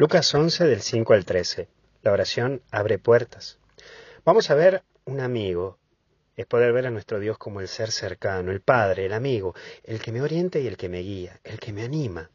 Lucas 11 del 5 al 13. La oración abre puertas. Vamos a ver un amigo. Es poder ver a nuestro Dios como el ser cercano, el Padre, el amigo, el que me orienta y el que me guía, el que me anima.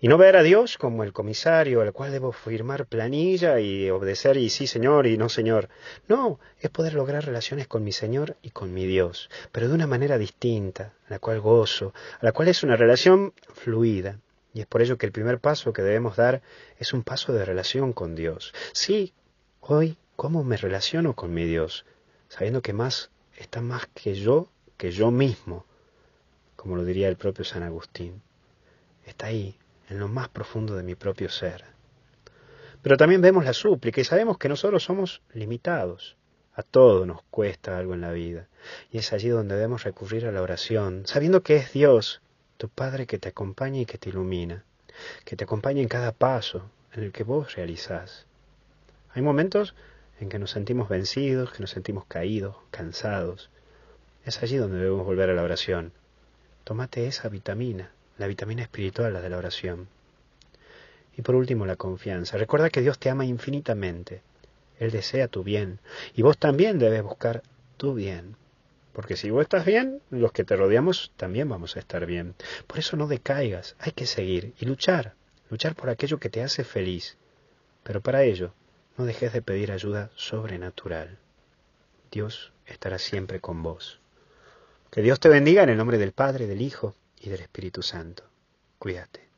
Y no ver a Dios como el comisario al cual debo firmar planilla y obedecer y sí señor y no señor. No, es poder lograr relaciones con mi Señor y con mi Dios, pero de una manera distinta, a la cual gozo, a la cual es una relación fluida. Y es por ello que el primer paso que debemos dar es un paso de relación con Dios. Sí, hoy, ¿cómo me relaciono con mi Dios? Sabiendo que más está más que yo, que yo mismo, como lo diría el propio San Agustín. Está ahí, en lo más profundo de mi propio ser. Pero también vemos la súplica y sabemos que nosotros somos limitados. A todo nos cuesta algo en la vida. Y es allí donde debemos recurrir a la oración, sabiendo que es Dios tu Padre que te acompaña y que te ilumina, que te acompaña en cada paso en el que vos realizás. Hay momentos en que nos sentimos vencidos, que nos sentimos caídos, cansados. Es allí donde debemos volver a la oración. Tómate esa vitamina, la vitamina espiritual, la de la oración. Y por último, la confianza. Recuerda que Dios te ama infinitamente. Él desea tu bien. Y vos también debes buscar tu bien. Porque si vos estás bien, los que te rodeamos también vamos a estar bien. Por eso no decaigas, hay que seguir y luchar, luchar por aquello que te hace feliz. Pero para ello, no dejes de pedir ayuda sobrenatural. Dios estará siempre con vos. Que Dios te bendiga en el nombre del Padre, del Hijo y del Espíritu Santo. Cuídate.